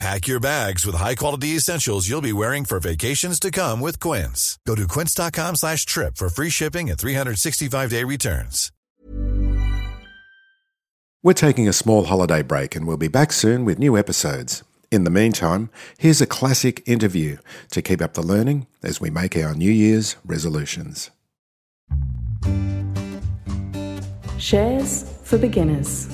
Pack your bags with high-quality essentials you'll be wearing for vacations to come with Quince. Go to quince.com slash trip for free shipping and 365-day returns. We're taking a small holiday break and we'll be back soon with new episodes. In the meantime, here's a classic interview to keep up the learning as we make our New Year's resolutions. Shares for beginners.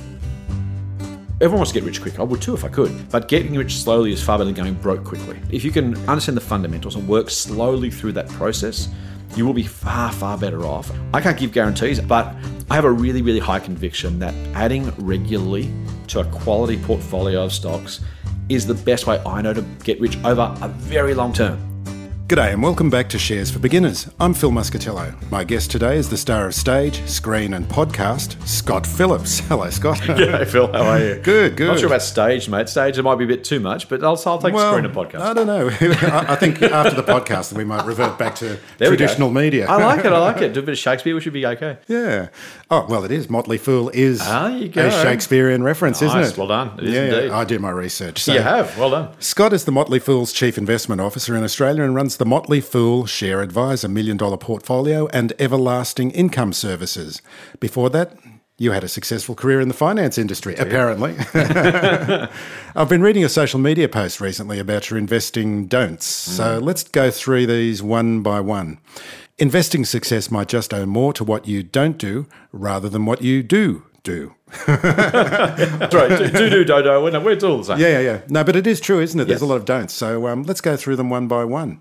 Everyone wants to get rich quick. I would too if I could. But getting rich slowly is far better than going broke quickly. If you can understand the fundamentals and work slowly through that process, you will be far, far better off. I can't give guarantees, but I have a really, really high conviction that adding regularly to a quality portfolio of stocks is the best way I know to get rich over a very long term. G'day and welcome back to Shares for Beginners. I'm Phil Muscatello. My guest today is the star of stage, screen, and podcast, Scott Phillips. Hello, Scott. G'day, Phil. How are you? Good, good. Not sure about stage, mate. Stage, it might be a bit too much, but I'll, I'll take well, screen and podcast. I don't know. I I think after the podcast, we might revert back to go. traditional media. I like it. I like it. Do a bit of Shakespeare, we should be okay. yeah. Oh, well, it is. Motley Fool is Ah, a Shakespearean reference, isn't it? Well done. It is yeah, indeed. I do my research. So You have. Well done. Scott is the Motley Fool's Chief Investment Officer in Australia and runs the Motley Fool Share Advisor Million Dollar Portfolio and Everlasting Income Services. Before that, you had a successful career in the finance industry, apparently. I've been reading a social media post recently about your investing don'ts. So let's go through these one by one. Investing success might just owe more to what you don't do rather than what you do do. That's right. Do, do, do, do, do. We're, we're all the same. Yeah, yeah, yeah. No, but it is true, isn't it? There's a lot of don'ts. So um, let's go through them one by one.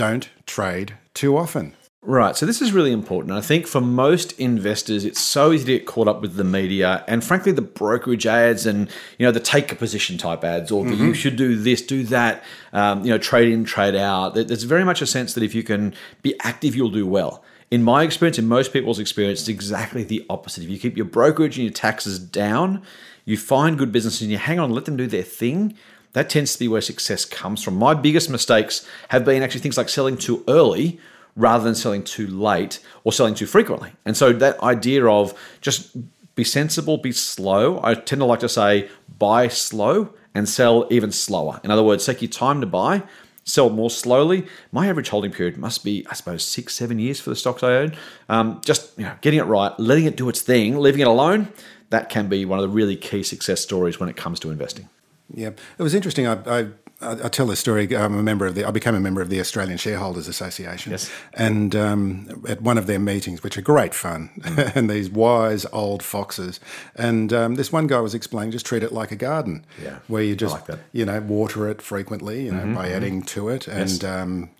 Don't trade too often. Right. So this is really important. I think for most investors, it's so easy to get caught up with the media and frankly the brokerage ads and you know the take a position type ads or the you should do this, do that. Um, you know, trade in, trade out. There's very much a sense that if you can be active, you'll do well. In my experience, in most people's experience, it's exactly the opposite. If you keep your brokerage and your taxes down, you find good businesses and you hang on, and let them do their thing. That tends to be where success comes from. My biggest mistakes have been actually things like selling too early rather than selling too late or selling too frequently. And so that idea of just be sensible, be slow. I tend to like to say buy slow and sell even slower. In other words, take your time to buy, sell more slowly. My average holding period must be, I suppose, six, seven years for the stocks I own. Um, just you know, getting it right, letting it do its thing, leaving it alone. That can be one of the really key success stories when it comes to investing. Yeah, it was interesting. I, I, I tell this story. I'm a member of the. I became a member of the Australian Shareholders Association. Yes. And um, at one of their meetings, which are great fun, and these wise old foxes, and um, this one guy was explaining, just treat it like a garden. Yeah, Where you just like. Mm-hmm, you know water it frequently, you know, by adding to it, and. Um,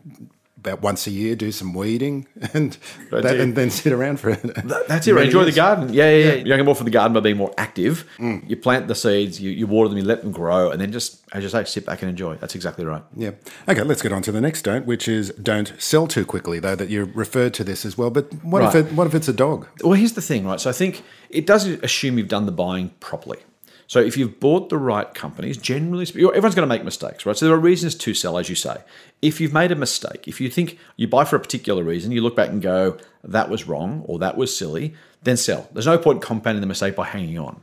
about once a year, do some weeding, and Right, that, and then sit around for it. That's it. right? Enjoy the garden. Yeah, yeah, yeah. You're getting more from the garden by being more active. Mm. You plant the seeds, you, you water them, you let them grow, and then just, as you say, sit back and enjoy. That's exactly right. Yeah. Okay, let's get on to the next don't, which is don't sell too quickly, though that you referred to this as well. But what if it, what if it's a dog? Well, here's the thing, right? So I think it does assume you've done the buying properly. So if you've bought the right companies, generally, spe- everyone's going to make mistakes, right? So there are reasons to sell, as you say. If you've made a mistake, if you think you buy for a particular reason, you look back and go, that was wrong or that was silly, then sell. There's no point compounding the mistake by hanging on.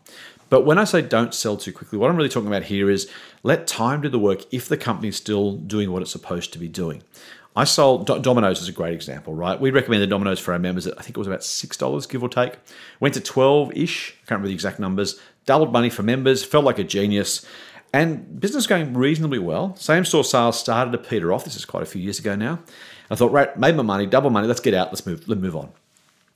But when I say don't sell too quickly, what I'm really talking about here is let time do the work if the company's still doing what it's supposed to be doing. I sold Do- Domino's is a great example, right? We recommended Domino's for our members. At, I think it was about six dollars, give or take. Went to twelve ish. Can't remember the exact numbers. Doubled money for members. Felt like a genius. And business going reasonably well. Same store sales started to peter off. This is quite a few years ago now. I thought, right, made my money, double money. Let's get out. Let's move. Let's move on.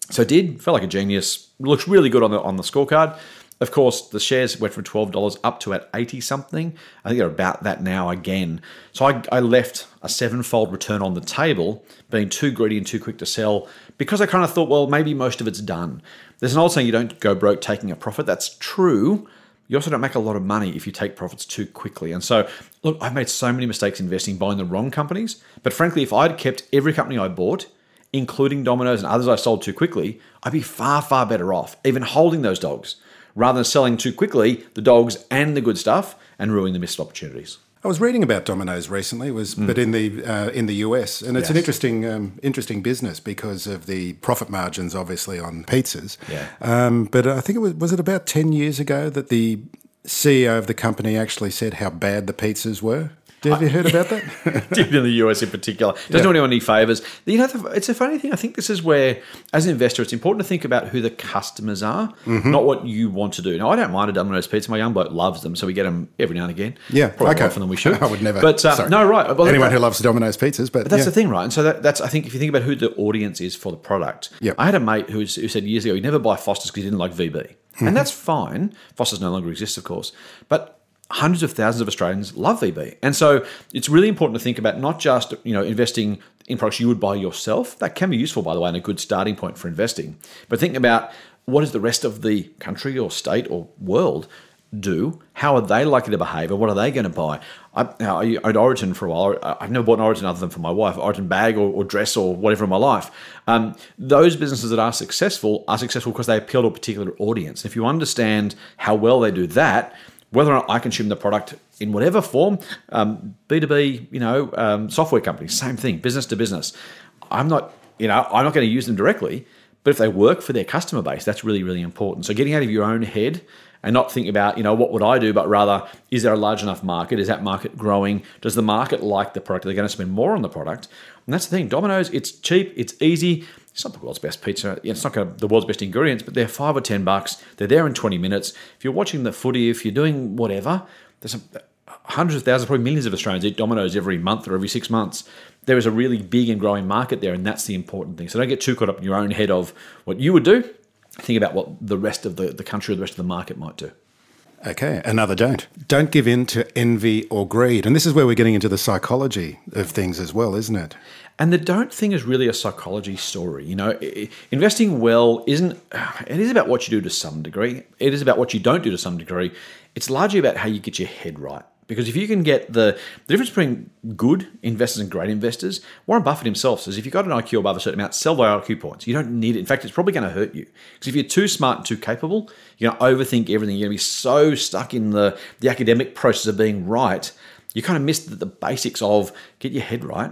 So I did. Felt like a genius. Looks really good on the on the scorecard. Of course, the shares went from twelve dollars up to at eighty something. I think they're about that now again. So I, I left a sevenfold return on the table, being too greedy and too quick to sell, because I kind of thought, well, maybe most of it's done. There's an old saying: you don't go broke taking a profit. That's true. You also don't make a lot of money if you take profits too quickly. And so, look, I've made so many mistakes investing, buying the wrong companies. But frankly, if I'd kept every company I bought including Domino's and others I sold too quickly, I'd be far, far better off even holding those dogs rather than selling too quickly the dogs and the good stuff and ruining the missed opportunities. I was reading about Domino's recently, it was but in the uh, in the US, and it's an interesting um, interesting business because of the profit margins, obviously on pizzas. Yeah. Um, but I think it was was it about ten years ago that the CEO of the company actually said how bad the pizzas were. Have you heard about that? did in the US in particular. Doesn't Yeah. do anyone any favors. You know, it's a funny thing. I think this is where, as an investor, it's important to think about who the customers are, Mm-hmm. not what you want to do. Now, I don't mind a Domino's pizza. My young bloke loves them, so we get them every now and again. Yeah, probably okay. more often than we should. I would never. But uh, no, right. Well, Anyone who loves Domino's pizzas, but, but that's yeah. the thing, right? And so that, that's I think if you think about who the audience is for the product. Yep. I had a mate who's, who said years ago he never buy Foster's because he didn't like VB, Mm-hmm. and that's fine. Foster's no longer exists, of course, but hundreds of thousands of Australians love VB, and so it's really important to think about not just you know investing in products you would buy yourself. That can be useful, by the way, and a good starting point for investing. But think about what is the rest of the country or state or world do? How are they likely to behave, and what are they going to buy? I, I owned Oroton for a while. I've never bought an Oroton other than for my wife, Oroton bag or, or dress or whatever in my life. Um, those businesses that are successful are successful because they appeal to a particular audience. If you understand how well they do that, whether or not I consume the product in whatever form, um, B2B, you know, um, software companies, same thing, business to business. I'm not, you know, I'm not going to use them directly, but if they work for their customer base, that's really, really important. So getting out of your own head and not thinking about, you know, what would I do, but rather, is there a large enough market? Is that market growing? Does the market like the product? Are they going to spend more on the product? And that's the thing. Domino's, it's cheap, it's easy. It's not the world's best pizza. It's not the world's best ingredients, but they're five or ten bucks. They're there in twenty minutes. If you're watching the footy, if you're doing whatever, there's hundreds of thousands, probably millions of Australians eat Domino's every month or every six months. There is a really big and growing market there, and that's the important thing. So don't get too caught up in your own head of what you would do. Think about what the rest of the, the country or the rest of the market might do. Okay, another don't. Don't give in to envy or greed. And this is where we're getting into the psychology of things as well, isn't it? And the don't thing is really a psychology story. You know, investing well isn't, it is about what you do to some degree. It is about what you don't do to some degree. It's largely about how you get your head right. Because if you can get the, the difference between good investors and great investors, Warren Buffett himself says if you've got an IQ above a certain amount, sell by IQ points. You don't need it. In fact, it's probably going to hurt you. Because if you're too smart and too capable, you're going to overthink everything. You're going to be so stuck in the, the academic process of being right, you kind of miss the, the basics of get your head right,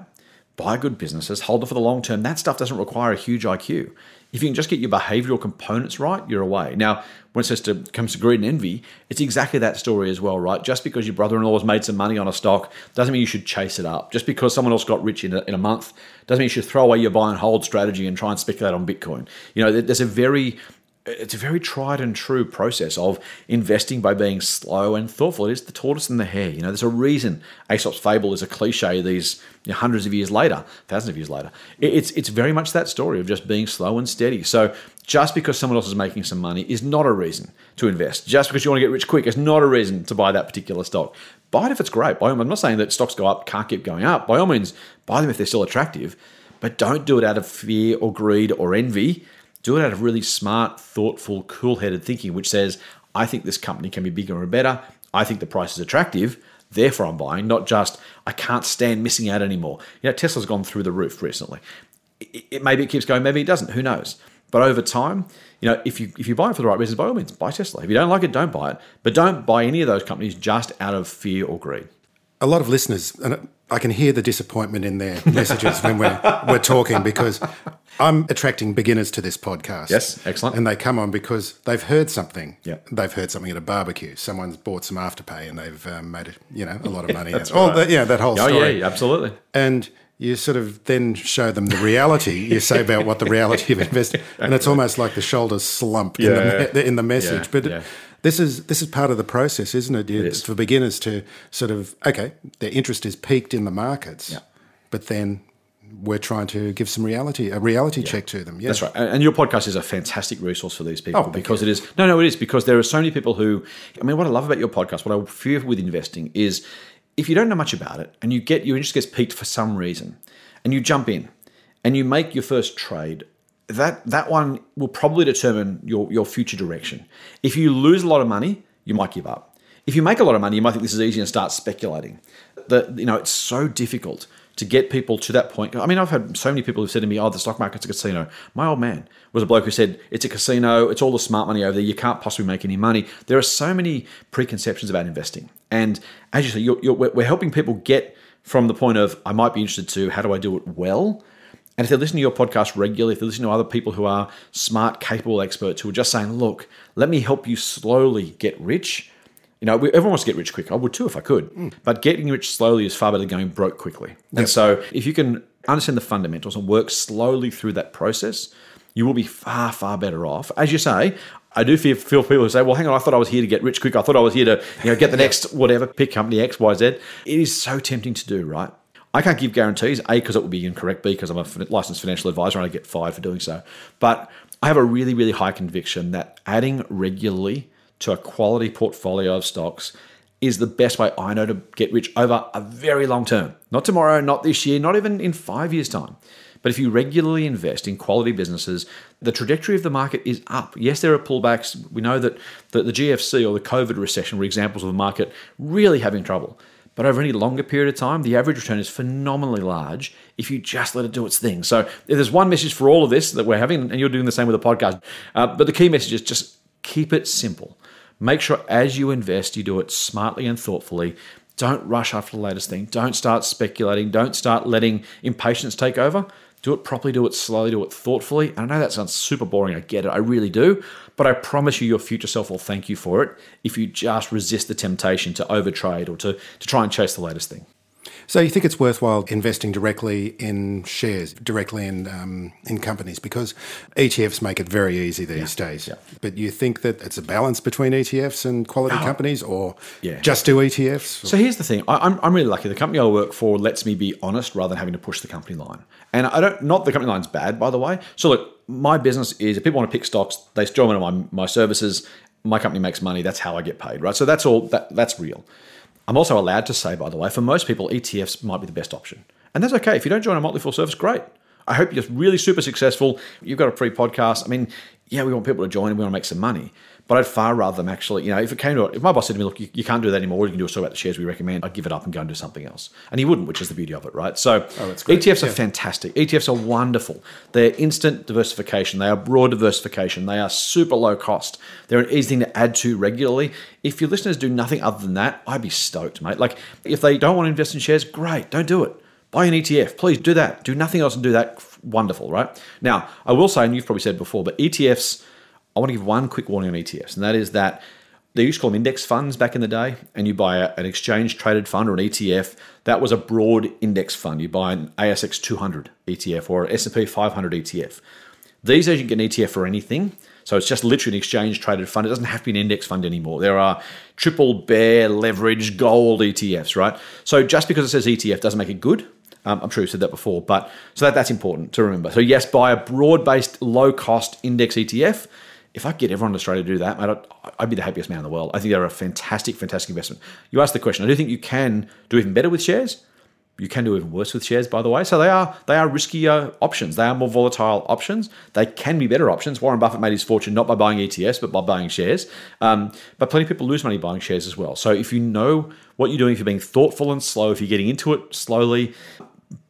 buy good businesses, hold it for the long term. That stuff doesn't require a huge IQ. If you can just get your behavioral components right, you're away. Now, when it says to comes to greed and envy, it's exactly that story as well, right? Just because your brother-in-law has made some money on a stock doesn't mean you should chase it up. Just because someone else got rich in a, in a month doesn't mean you should throw away your buy and hold strategy and try and speculate on Bitcoin. You know, there's a very it's a very tried and true process of investing by being slow and thoughtful. It is the tortoise and the hare. You know, there's a reason Aesop's fable is a cliche these you know, hundreds of years later, thousands of years later. It's it's very much that story of just being slow and steady. So just because someone else is making some money is not a reason to invest. Just because you want to get rich quick is not a reason to buy that particular stock. Buy it if it's great. I'm not saying that stocks go up, can't keep going up. By all means, buy them if they're still attractive, but don't do it out of fear or greed or envy do it out of really smart, thoughtful, cool headed thinking, which says, I think this company can be bigger and better. I think the price is attractive. Therefore, I'm buying, not just, I can't stand missing out anymore. You know, Tesla's gone through the roof recently. It, it, maybe it keeps going, maybe it doesn't. Who knows? But over time, you know, if you if you buy it for the right reasons, by all means, buy Tesla. If you don't like it, don't buy it. But don't buy any of those companies just out of fear or greed. A lot of listeners, and I can hear the disappointment in their messages when we're, we're talking because I'm attracting beginners to this podcast. Yes, excellent. And they come on because they've heard something. Yeah. They've heard something at a barbecue. Someone's bought some afterpay and they've um, made, a, you know, a lot of money. That's oh, right. that, yeah, that whole Oh, story. yeah, absolutely. and you sort of then show them the reality. you say about what the reality of investing, and it's almost like the shoulders slump in, the, in the message. Yeah, but yeah. this is this is part of the process, isn't it? It's is. for beginners to sort of okay, their interest is peaked in the markets, Yeah. but then we're trying to give some reality, a reality check to them. Yeah. That's right. And your podcast is a fantastic resource for these people Oh, because it is. No, no, it is because there are so many people who. I mean, what I love about your podcast, what I fear with investing is if you don't know much about it and you get your interest gets piqued for some reason, and you jump in and you make your first trade. That that one will probably determine your your future direction. If you lose a lot of money, you might give up. If you make a lot of money, you might think this is easy and start speculating. The, you know, it's so difficult to get people to that point. I mean, I've had so many people who've said to me, "Oh, the stock market's a casino." My old man was a bloke who said, "It's a casino. It's all the smart money over there. You can't possibly make any money." There are so many preconceptions about investing, and as you say, you're, you're, we're helping people get from the point of I might be interested to how do I do it well. And if they're listening to your podcast regularly, if they're listening to other people who are smart, capable experts who are just saying, "Look, let me help you slowly get rich." You know, everyone wants to get rich quick. I would too if I could. Mm. But getting rich slowly is far better than going broke quickly. Yep. And so if you can understand the fundamentals and work slowly through that process, you will be far, far better off. As you say, I do feel, feel people who say, well, hang on, I thought I was here to get rich quick. I thought I was here to you know, get the next whatever, pick company X, Y, Z. It is so tempting to do, right? I can't give guarantees, A, because it would be incorrect, B, because I'm a licensed financial advisor and I get fired for doing so. But I have a really, really high conviction that adding regularly to a quality portfolio of stocks is the best way I know to get rich over a very long term. Not tomorrow, not this year, not even in five years' time. But if you regularly invest in quality businesses, the trajectory of the market is up. Yes, there are pullbacks. We know that the, GFC or the COVID recession were examples of the market really having trouble. But over any longer period of time, the average return is phenomenally large if you just let it do its thing. So there's one message for all of this that we're having, and you're doing the same with the podcast, uh, but the key message is just keep it simple. Make sure as you invest, you do it smartly and thoughtfully. Don't rush after the latest thing. Don't start speculating. Don't start letting impatience take over. Do it properly, do it slowly, do it thoughtfully. And I know that sounds super boring. I get it. I really do. But I promise you, your future self will thank you for it if you just resist the temptation to overtrade or to, to try and chase the latest thing. So you think it's worthwhile investing directly in shares, directly in um, in companies, because ETFs make it very easy these yeah. days. Yeah. But you think that it's a balance between ETFs and quality oh. companies, or yeah. just do ETFs? So here's the thing: I, am I'm really lucky. The company I work for lets me be honest rather than having to push the company line. And I don't not the company line's bad, by the way. So look, my business is if people want to pick stocks, they join one of my, my services. My company makes money. That's how I get paid, right? So that's all. That that's real. I'm also allowed to say, by the way, for most people, ETFs might be the best option. And that's okay. If you don't join a Motley Fool service, great. I hope you're really super successful. You've got a free podcast. I mean, yeah, we want people to join and we want to make some money. But I'd far rather them actually, you know, if it came to it, if my boss said to me, look, you, you can't do that anymore, you can do a story about the shares we recommend, I'd give it up and go and do something else. And he wouldn't, which is the beauty of it, right? So oh, ETFs yeah. are fantastic. ETFs are wonderful. They're instant diversification, they are broad diversification, they are super low cost. They're an easy thing to add to regularly. If your listeners do nothing other than that, I'd be stoked, mate. Like, if they don't want to invest in shares, great, don't do it buy an ETF. Please do that. Do nothing else and do that. Wonderful, right? Now, I will say, and you've probably said before, but ETFs I want to give one quick warning on ETFs, and that is that they used to call them index funds back in the day, and you buy a, an exchange traded fund or an ETF. That was a broad index fund. You buy an ASX 200 ETF or an S&P 500 ETF. These days you can get an ETF for anything. So it's just literally an exchange traded fund. It doesn't have to be an index fund anymore. There are triple bear leverage gold ETFs, right? So just because it says ETF doesn't make it good. Um, I'm sure you've said that before, but so that, that's important to remember. So yes, buy a broad based low cost index ETF if I get everyone in Australia to do that, I'd, I'd, be the happiest man in the world. I think they're a fantastic, fantastic investment. You asked the question. I do think you can do even better with shares. You can do even worse with shares, by the way. So they are they are riskier options. They are more volatile options. They can be better options. Warren Buffett made his fortune not by buying ETFs, but by buying shares. Um, but plenty of people lose money buying shares as well. So if you know what you're doing, if you're being thoughtful and slow, if you're getting into it slowly,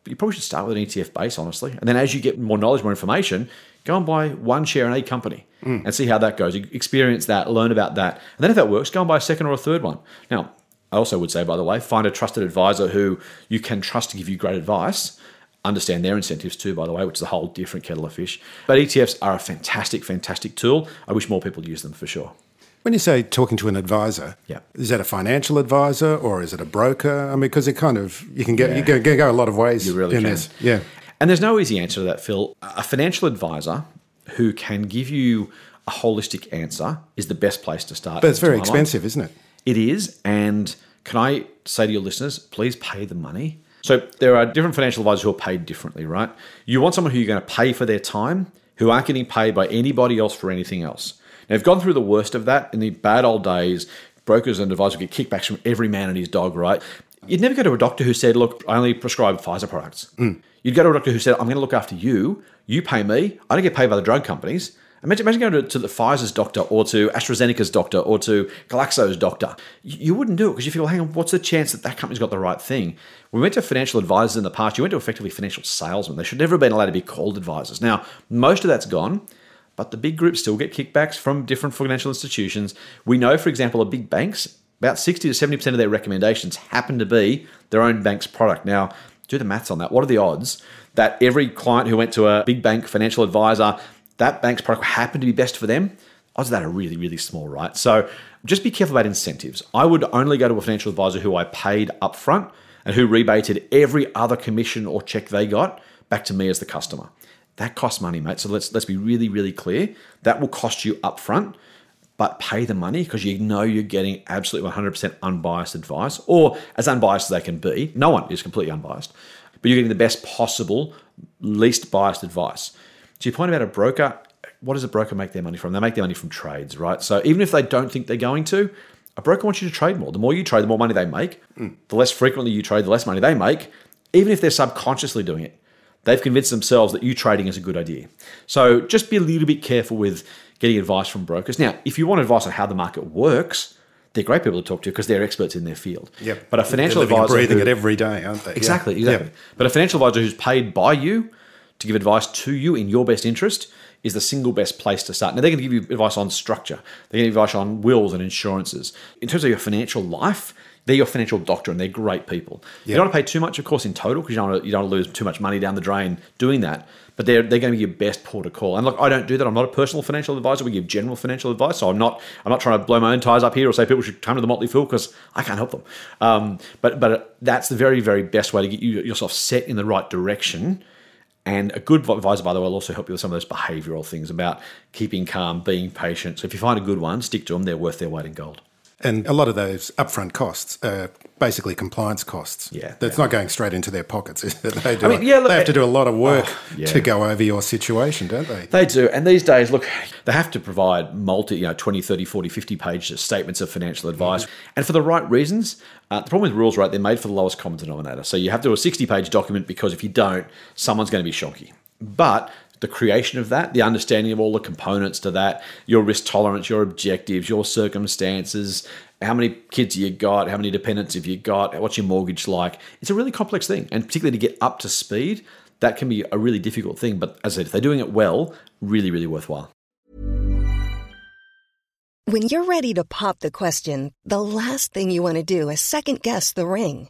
you probably should start with an ETF base, honestly. And then as you get more knowledge, more information, go and buy one share in a company mm. and see how that goes. Experience that, learn about that. And then if that works, go and buy a second or a third one. Now, I also would say, by the way, find a trusted advisor who you can trust to give you great advice. Understand their incentives too, by the way, which is a whole different kettle of fish. But ETFs are a fantastic, fantastic tool. I wish more people use them for sure. When you say talking to an advisor, yeah. is that a financial advisor or is it a broker? I mean, because it kind of you can get yeah. you can, go a lot of ways. You really in can. This. Yeah. And there's no easy answer to that, Phil. A financial advisor who can give you a holistic answer is the best place to start. But it's very expensive, isn't it? It is. And can I say to your listeners, please pay the money? So there are different financial advisors who are paid differently, right? You want someone who you're going to pay for their time, who aren't getting paid by anybody else for anything else. You've gone through the worst of that in the bad old days. Brokers and advisors get kickbacks from every man and his dog, right? You'd never go to a doctor who said, Look, I only prescribe Pfizer products. Mm. You'd go to a doctor who said, I'm going to look after you. You pay me. I don't get paid by the drug companies. Imagine, imagine going to, to the Pfizer's doctor or to AstraZeneca's doctor or to Glaxo's doctor. You, you wouldn't do it because you feel, hang on, what's the chance that that company's got the right thing? We went to financial advisors in the past. You went to effectively financial salesmen. They should never have been allowed to be called advisors. Now, most of that's gone, but the big groups still get kickbacks from different financial institutions. We know, for example, of big banks, about 60 to 70% of their recommendations happen to be their own bank's product. Now, do the maths on that. What are the odds that every client who went to a big bank financial advisor that bank's product happened to be best for them, odds of that are really, really small, right? So just be careful about incentives. I would only go to a financial advisor who I paid upfront and who rebated every other commission or check they got back to me as the customer. That costs money, mate. So let's let's be really, really clear. That will cost you upfront, but pay the money because you know you're getting absolutely 100% unbiased advice, or as unbiased as they can be. No one is completely unbiased, but you're getting the best possible, least biased advice. To your point about a broker, what does a broker make their money from? They make their money from trades, right? So even if they don't think they're going to, a broker wants you to trade more. The more you trade, the more money they make. Mm. The less frequently you trade, the less money they make. Even if they're subconsciously doing it, they've convinced themselves that you trading is a good idea. So just be a little bit careful with getting advice from brokers. Now, if you want advice on how the market works, they're great people to talk to because they're experts in their field. Yep. But a financial they're advisor breathing who, it every day, aren't they? Exactly, yeah. exactly. Yep. But a financial advisor who's paid by you to give advice to you in your best interest is the single best place to start. Now, they're going to give you advice on structure, they're going to give advice on wills and insurances. In terms of your financial life, they're your financial doctor and they're great people. Yep. You don't want to pay too much, of course, in total because you don't want to, you don't want to lose too much money down the drain doing that. But they're, they're going to be your best port of call. And look, I don't do that. I'm not a personal financial advisor. We give general financial advice. So I'm not I'm not trying to blow my own tires up here or say people should come to the Motley Fool because I can't help them. Um, but but that's the very very best way to get you yourself set in the right direction and a good advisor, by the way, will also help you with some of those behavioral things about keeping calm, being patient. So if you find a good one, stick to them. They're worth their weight in gold. And a lot of those upfront costs are basically compliance costs. Yeah. That's yeah. not going straight into their pockets? They, do I mean, yeah, look, they have to do a lot of work oh, yeah. to go over your situation, don't they? They do. And these days, look, they have to provide multi, you know, 20, 30, 40, 50 page statements of financial advice. Mm-hmm. And for the right reasons. Uh, the problem with rules, right, they're made for the lowest common denominator. So you have to do a 60 page document because if you don't, someone's going to be shonky. But the creation of that, the understanding of all the components to that, your risk tolerance, your objectives, your circumstances, how many kids you got, how many dependents have you got, what's your mortgage like. It's a really complex thing. And particularly to get up to speed, that can be a really difficult thing. But as I said, if they're doing it well, really, really worthwhile. When you're ready to pop the question, the last thing you want to do is second guess the ring.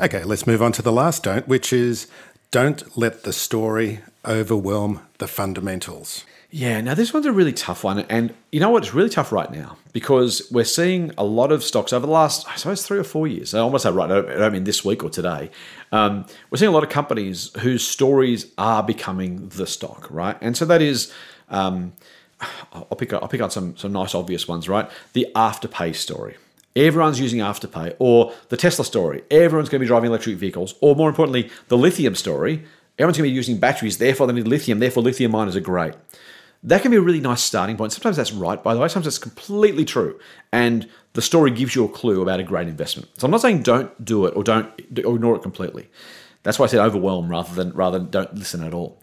Okay, let's move on to the last don't, which is don't let the story overwhelm the fundamentals. Yeah, now this one's a really tough one. And you know what? It's really tough right now because we're seeing a lot of stocks over the last, I suppose, three or four years. I almost say right, I don't mean this week or today. Um, we're seeing a lot of companies whose stories are becoming the stock, right? And so that is. Um, I'll pick I'll pick out some some nice obvious ones, right? The afterpay story. Everyone's using Afterpay, or the Tesla story. Everyone's going to be driving electric vehicles, or more importantly, the lithium story. Everyone's going to be using batteries, therefore they need lithium. Therefore, lithium miners are great. That can be a really nice starting point. Sometimes that's right, by the way. Sometimes it's completely true, and the story gives you a clue about a great investment. So I'm not saying don't do it or don't or ignore it completely. That's why I said overwhelm rather than rather than don't listen at all.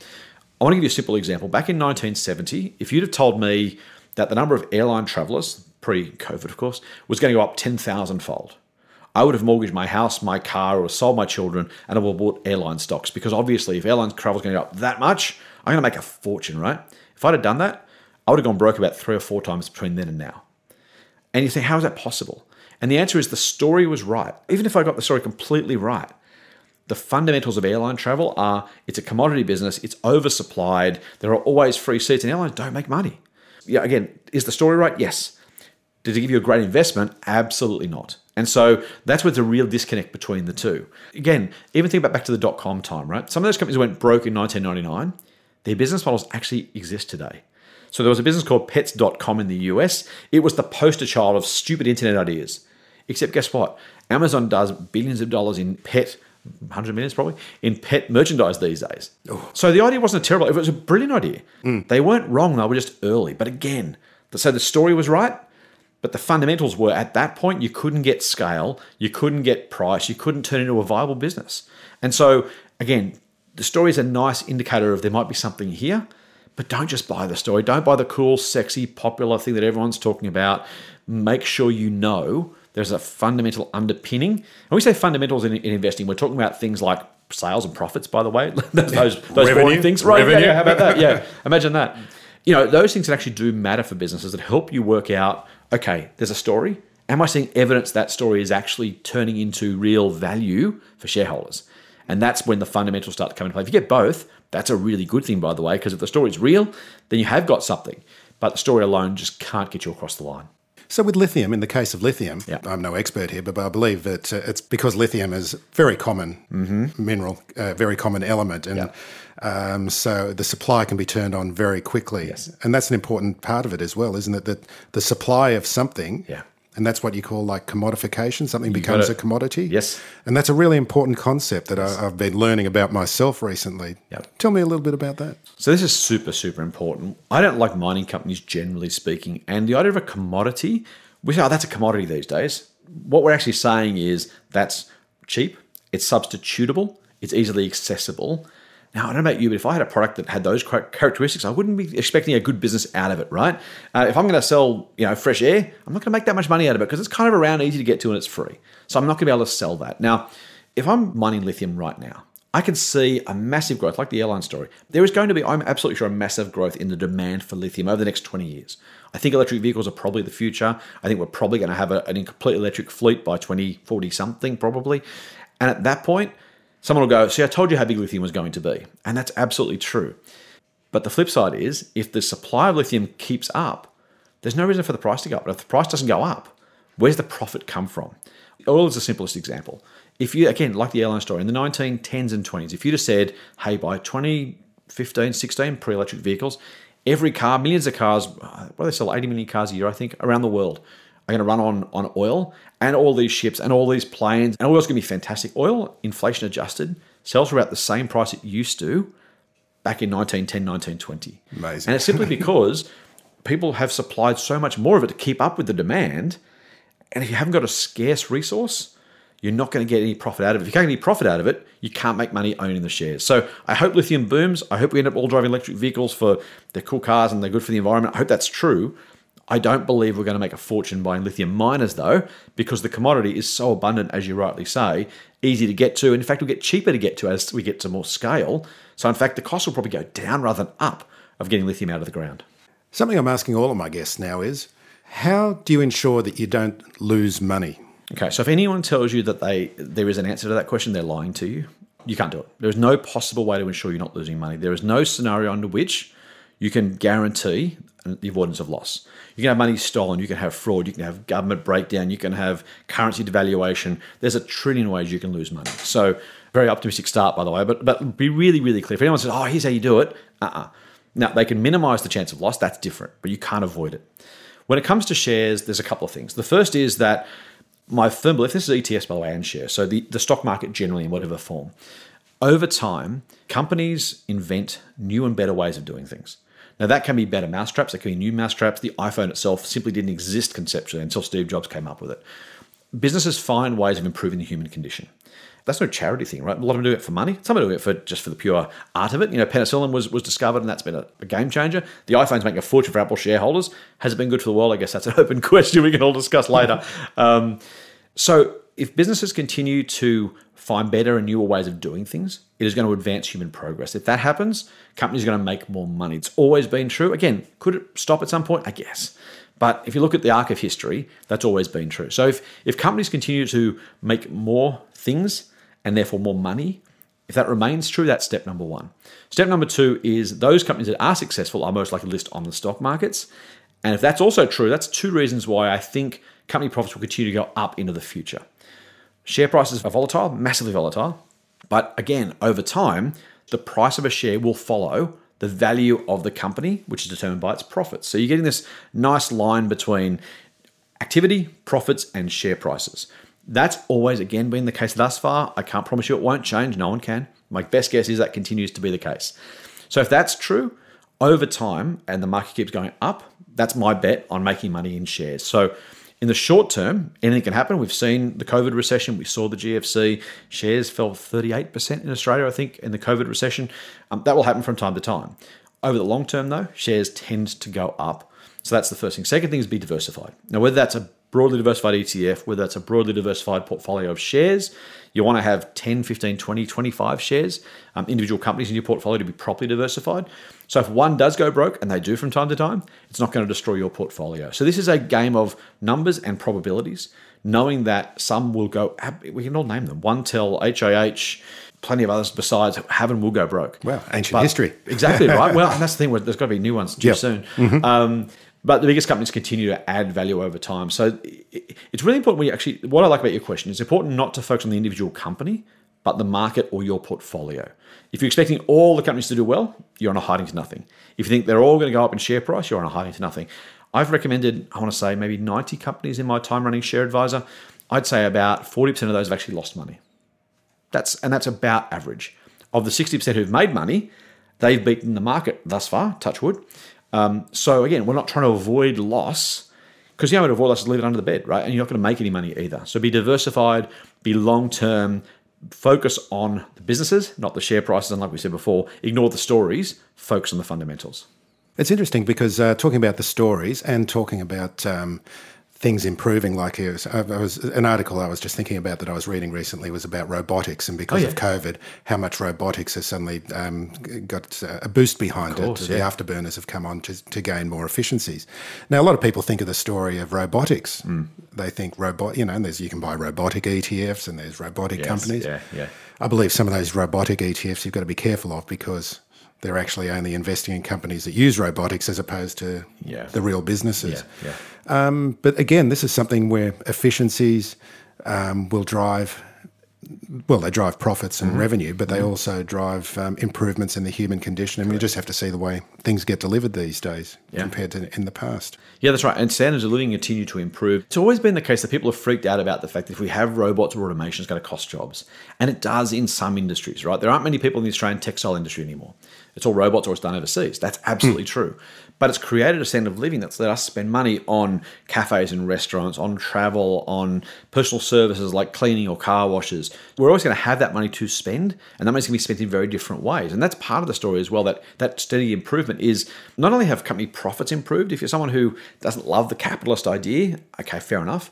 I want to give you a simple example. Back in 1970, if you'd have told me that the number of airline travelers, pre COVID, of course, was going to go up 10,000 fold. I would have mortgaged my house, my car, or sold my children, and I would have bought airline stocks because obviously, if airline travel is going to go up that much, I'm going to make a fortune, right? If I'd have done that, I would have gone broke about three or four times between then and now. And you say, how is that possible? And the answer is the story was right. Even if I got the story completely right, the fundamentals of airline travel are it's a commodity business, it's oversupplied, there are always free seats, and airlines don't make money. Yeah, again, is the story right? Yes. Did it give you a great investment? Absolutely not. And so that's where there's a real disconnect between the two. Again, even think about back to the dot com time, right? Some of those companies went broke in 1999. their business models actually exist today. So there was a business called pets.com in the US. It was the poster child of stupid internet ideas. Except guess what? Amazon does billions of dollars in pet 100 millions probably in pet merchandise these days. So the idea wasn't a terrible. It was a brilliant idea. Hmm. They weren't wrong. They were just early. But again, so the story was right, but the fundamentals were at that point you couldn't get scale, you couldn't get price, you couldn't turn into a viable business. And so again, the story is a nice indicator of there might be something here. But don't just buy the story. Don't buy the cool, sexy, popular thing that everyone's talking about. Make sure you know there's a fundamental underpinning. And we say fundamentals in, in investing, we're talking about things like sales and profits, by the way. those those boring things. Right. Yeah, Revenue. yeah, how about that? Yeah. Imagine that. You know, those things that actually do matter for businesses that help you work out, okay, there's a story. Am I seeing evidence that story is actually turning into real value for shareholders? And that's when the fundamentals start to come into play. If you get both, that's a really good thing, by the way, because if the story's real, then you have got something. But the story alone just can't get you across the line. So with lithium, in the case of lithium, Yeah. I'm no expert here, but I believe that uh, it's because lithium is a very common mineral, uh, very common element, and Yeah. um, so the supply can be turned on very quickly. Yes. And that's an important part of it as well, isn't it? That the supply of something, Yeah. And that's what you call like commodification. Something got becomes a commodity. Yes. And that's a really important concept that I, I've been learning about myself recently. Yep. Tell me a little bit about that. So this is super, super important. I don't like mining companies generally speaking, and the idea of a commodity, we say, oh, that's a commodity these days. What we're actually saying is that's cheap, it's substitutable, it's easily accessible. Now, I don't know about you, but if I had a product that had those characteristics, I wouldn't be expecting a good business out of it, right? Uh, if I'm going to sell, you know, fresh air, I'm not going to make that much money out of it because it's kind of around easy to get to and it's free. So I'm not going to be able to sell that. Now, if I'm mining lithium right now, I can see a massive growth, like the airline story. There is going to be, I'm absolutely sure, a massive growth in the demand for lithium over the next 20 years. I think electric vehicles are probably the future. I think we're probably going to have a, an complete electric fleet by 2040 something, probably. And at that point, someone will go, See, I told you how big lithium was going to be. And that's absolutely true. But the flip side is, if the supply of lithium keeps up, there's no reason for the price to go up. But if the price doesn't go up, where's the profit come from? Oil is the simplest example. If you, again, like the airline story, in the 1910s and 20s, if you'd have said, hey, by 2015, 16, pre electric vehicles, every car, millions of cars, uh, do they sell, 80 million cars a year, I think, around the world, are going to run on, on oil and all these ships and all these planes, and oil's going to be fantastic. Oil, inflation adjusted, sells for about the same price it used to back in 1910, 1920. Amazing. And it's simply because people have supplied so much more of it to keep up with the demand. And if you haven't got a scarce resource, you're not going to get any profit out of it. If you can't get any profit out of it, you can't make money owning the shares. So I hope lithium booms. I hope we end up all driving electric vehicles for they're cool cars and they're good for the environment. I hope that's true. I don't believe we're going to make a fortune buying lithium miners though, because the commodity is so abundant, as you rightly say, easy to get to. And in fact, will get cheaper to get to as we get to more scale. So in fact, the cost will probably go down rather than up of getting lithium out of the ground. Something I'm asking all of my guests now is how do you ensure that you don't lose money? Okay, so if anyone tells you that they there is an answer to that question, they're lying to you. You can't do it. There is no possible way to ensure you're not losing money. There is no scenario under which you can guarantee the avoidance of loss. You can have money stolen, you can have fraud, you can have government breakdown, you can have currency devaluation. There's a trillion ways you can lose money. So, very optimistic start, by the way, but but be really, really clear. If anyone says, "Oh, here's how you do it," uh-uh. Now they can minimize the chance of loss. That's different, but you can't avoid it. When it comes to shares, there's a couple of things. The first is that my firm belief, this is ETFs by the way, and shares, so the, the stock market generally in whatever form. Over time, companies invent new and better ways of doing things. Now, that can be better mousetraps, that can be new mousetraps. The iPhone itself simply didn't exist conceptually until Steve Jobs came up with it. Businesses find ways of improving the human condition. That's no charity thing, right? A lot of them do it for money. Some are doing it for just for the pure art of it. You know, penicillin was, was discovered, and that's been a, a game changer. The iPhone's making a fortune for Apple shareholders. Has it been good for the world? I guess that's an open question we can all discuss later. Um, so, if businesses continue to find better and newer ways of doing things, it is going to advance human progress. If that happens, companies are going to make more money. It's always been true. Again, could it stop at some point? I guess. But if you look at the arc of history, that's always been true. So if, if companies continue to make more things and therefore more money, if that remains true, that's step number one. Step number two is those companies that are successful are most likely to list on the stock markets. And if that's also true, that's two reasons why I think company profits will continue to go up into the future. Share prices are volatile, massively volatile. But again, over time, the price of a share will follow the value of the company, which is determined by its profits. So you're getting this nice line between activity, profits, and share prices. That's always, again, been the case thus far. I can't promise you it won't change. No one can. My best guess is that continues to be the case. So if that's true, over time and the market keeps going up, that's my bet on making money in shares. So in the short term, anything can happen. We've seen the COVID recession. We saw the GFC. Shares fell 38% in Australia, I think, in the COVID recession. Um, that will happen from time to time. Over the long term, though, shares tend to go up. So that's the first thing. Second thing is be diversified. Now, whether that's a broadly diversified ETF, whether that's a broadly diversified portfolio of shares, you want to have 10, 15, 20, 25 shares, um, individual companies in your portfolio to be properly diversified. So if one does go broke, and they do from time to time, it's not going to destroy your portfolio. So this is a game of numbers and probabilities, knowing that some will go, we can all name them, OneTel, HIH, plenty of others besides have and will go broke. Well, ancient but, history. exactly right. Well, and that's the thing, there's got to be new ones too yep. soon. Mm-hmm. Um, but the biggest companies continue to add value over time. So it's really important. We actually, what I like about your question is important not to focus on the individual company, but the market or your portfolio. If you're expecting all the companies to do well, you're on a hiding to nothing. If you think they're all going to go up in share price, you're on a hiding to nothing. I've recommended, I want to say, maybe 90 companies in my time running Share Advisor. I'd say about 40% of those have actually lost money. That's and that's about average. Of the 60% who've made money, they've beaten the market thus far, touch wood. Um, so again, we're not trying to avoid loss because the only way to avoid loss is leave it under the bed, right? And you're not going to make any money either. So be diversified, be long term, focus on the businesses, not the share prices. And like we said before, ignore the stories, focus on the fundamentals. It's interesting because uh, talking about the stories and talking about um, things improving. Like it was, I was, an article I was just thinking about that I was reading recently was about robotics, and because oh, yeah. of COVID, how much robotics has suddenly um, got a boost behind course, it. Yeah. The afterburners have come on to, to gain more efficiencies. Now, a lot of people think of the story of robotics. Mm. They think robot, you know, and there's you can buy robotic ETFs and there's robotic yes, companies. Yeah, yeah. I believe some of those robotic ETFs you've got to be careful of because they're actually only investing in companies that use robotics as opposed to yeah. the real businesses. Yeah, yeah. Um, but again, this is something where efficiencies um, will drive. Well, they drive profits and mm-hmm. revenue, but they mm-hmm. also drive um, improvements in the human condition. And we just have to see the way things get delivered these days compared to in the past. Yeah, that's right. And standards of living continue to improve. It's always been the case that people are freaked out about the fact that if we have robots or automation, it's going to cost jobs. And it does in some industries, right? There aren't many people in the Australian textile industry anymore it's all robots or it's done overseas. That's absolutely mm. true. But it's created a standard of living that's let us spend money on cafes and restaurants, on travel, on personal services like cleaning or car washes. We're always going to have that money to spend, and that money's going to be spent in very different ways. And that's part of the story as well. That that steady improvement is not only have company profits improved. If you're someone who doesn't love the capitalist idea, okay, fair enough.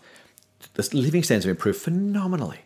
The living standards have improved phenomenally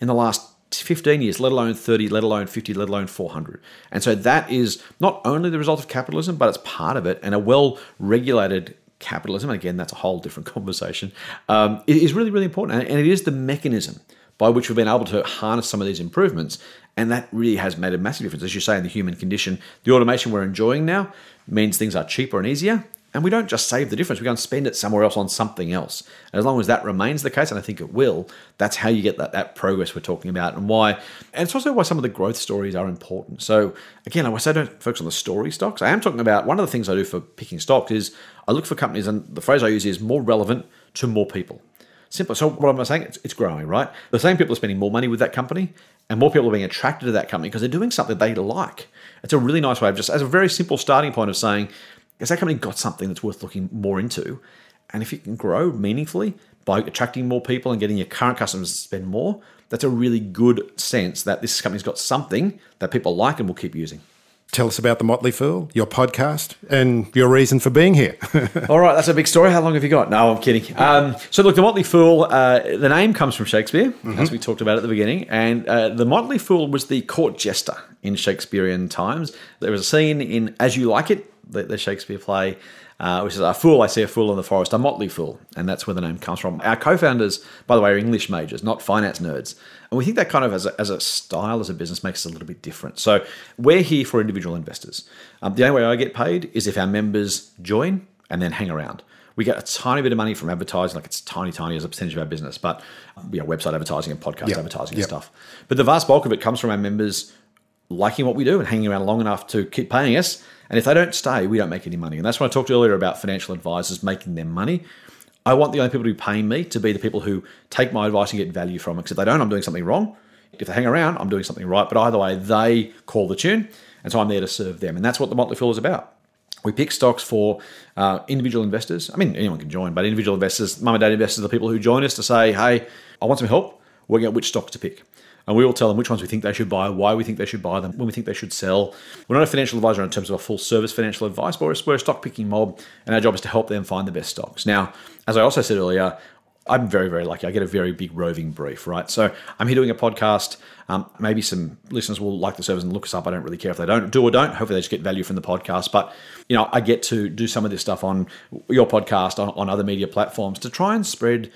in the last 15 years, let alone 30, let alone 50, let alone 400. And so that is not only the result of capitalism, but it's part of it. And a well regulated capitalism, again, that's a whole different conversation, um, is really, really important. And it is the mechanism by which we've been able to harness some of these improvements. And that really has made a massive difference. As you say, in the human condition, the automation we're enjoying now means things are cheaper and easier. And we don't just save the difference, we go and spend it somewhere else on something else. And as long as that remains the case, and I think it will, that's how you get that, that progress we're talking about and why. And it's also why some of the growth stories are important. So, again, I say don't focus on the story stocks. I am talking about one of the things I do for picking stocks is I look for companies, and the phrase I use is more relevant to more people. Simple. So, what am I saying? It's, it's growing, right? The same people are spending more money with that company, and more people are being attracted to that company because they're doing something they like. It's a really nice way of just, as a very simple starting point of saying, has that company got something that's worth looking more into? And if it can grow meaningfully by attracting more people and getting your current customers to spend more, that's a really good sense that this company's got something that people like and will keep using. Tell us about the Motley Fool, your podcast, and your reason for being here. All right, that's a big story. How long have you got? No, I'm kidding. Um, so, look, the Motley Fool, uh, the name comes from Shakespeare, mm-hmm. as we talked about at the beginning, and uh, the Motley Fool was the court jester in Shakespearean times. There was a scene in As You Like It, the, the Shakespeare play, uh, which is a fool. I see a fool in the forest, a motley fool, and that's where the name comes from. Our co-founders, by the way, are English majors, not finance nerds, and we think that kind of as a, as a style as a business makes us a little bit different. So we're here for individual investors. Um, the only way I get paid is if our members join and then hang around. We get a tiny bit of money from advertising, like it's tiny, tiny as a percentage of our business, but you know, website advertising and podcast yep. advertising yep. and stuff. But the vast bulk of it comes from our members liking what we do and hanging around long enough to keep paying us. And if they don't stay, we don't make any money. And that's when I talked earlier about financial advisors making their money. I want the only people to paying me to be the people who take my advice and get value from it. Because if they don't, I'm doing something wrong. If they hang around, I'm doing something right. But either way, they call the tune. And so I'm there to serve them. And that's what the Motley Fool is about. We pick stocks for uh, individual investors. I mean, anyone can join, but individual investors, mum and dad investors, are the people who join us to say, hey, I want some help working out which stocks to pick. And we will tell them which ones we think they should buy, why we think they should buy them, when we think they should sell. We're not a financial advisor in terms of a full service financial advice, but we're a stock picking mob, and our job is to help them find the best stocks. Now, as I also said earlier, I'm very, very lucky. I get a very big roving brief, right? So I'm here doing a podcast. Um, maybe some listeners will like the service and look us up. I don't really care if they don't do or don't. Hopefully, they just get value from the podcast. But you know, I get to do some of this stuff on your podcast, on, on other media platforms, to try and spread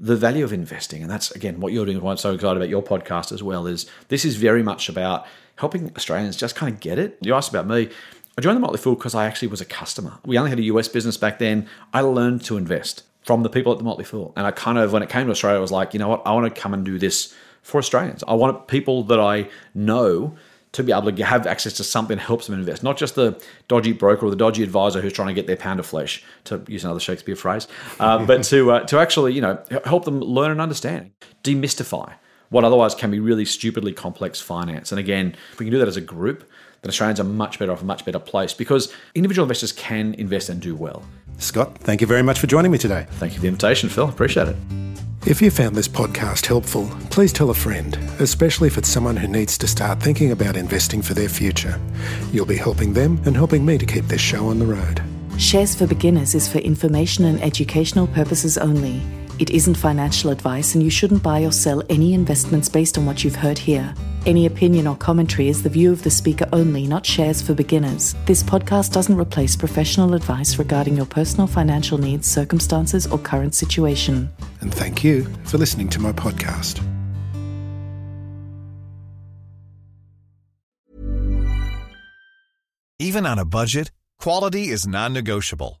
the value of investing. And that's again what you're doing. Why I'm so excited about your podcast as well. Is this is very much about helping Australians just kind of get it. You asked about me. I joined the Motley Fool because I actually was a customer. We only had a US business back then. I learned to invest from the people at the Motley Fool. And I kind of, when it came to Australia, I was like, you know what? I want to come and do this for Australians. I want people that I know to be able to have access to something that helps them invest, not just the dodgy broker or the dodgy advisor who's trying to get their pound of flesh, to use another Shakespeare phrase, uh, but to uh, to actually you know help them learn and understand, demystify what otherwise can be really stupidly complex finance. And again, if we can do that as a group, then Australians are much better off, a much better place because individual investors can invest and do well. Scott, thank you very much for joining me today. Thank you for the invitation, Phil. Appreciate it. If you found this podcast helpful, please tell a friend, especially if it's someone who needs to start thinking about investing for their future. You'll be helping them and helping me to keep this show on the road. Shares for Beginners is for information and educational purposes only. It isn't financial advice, and you shouldn't buy or sell any investments based on what you've heard here. Any opinion or commentary is the view of the speaker only, not shares for beginners. This podcast doesn't replace professional advice regarding your personal financial needs, circumstances, or current situation. And thank you for listening to my podcast. Even on a budget, quality is non-negotiable.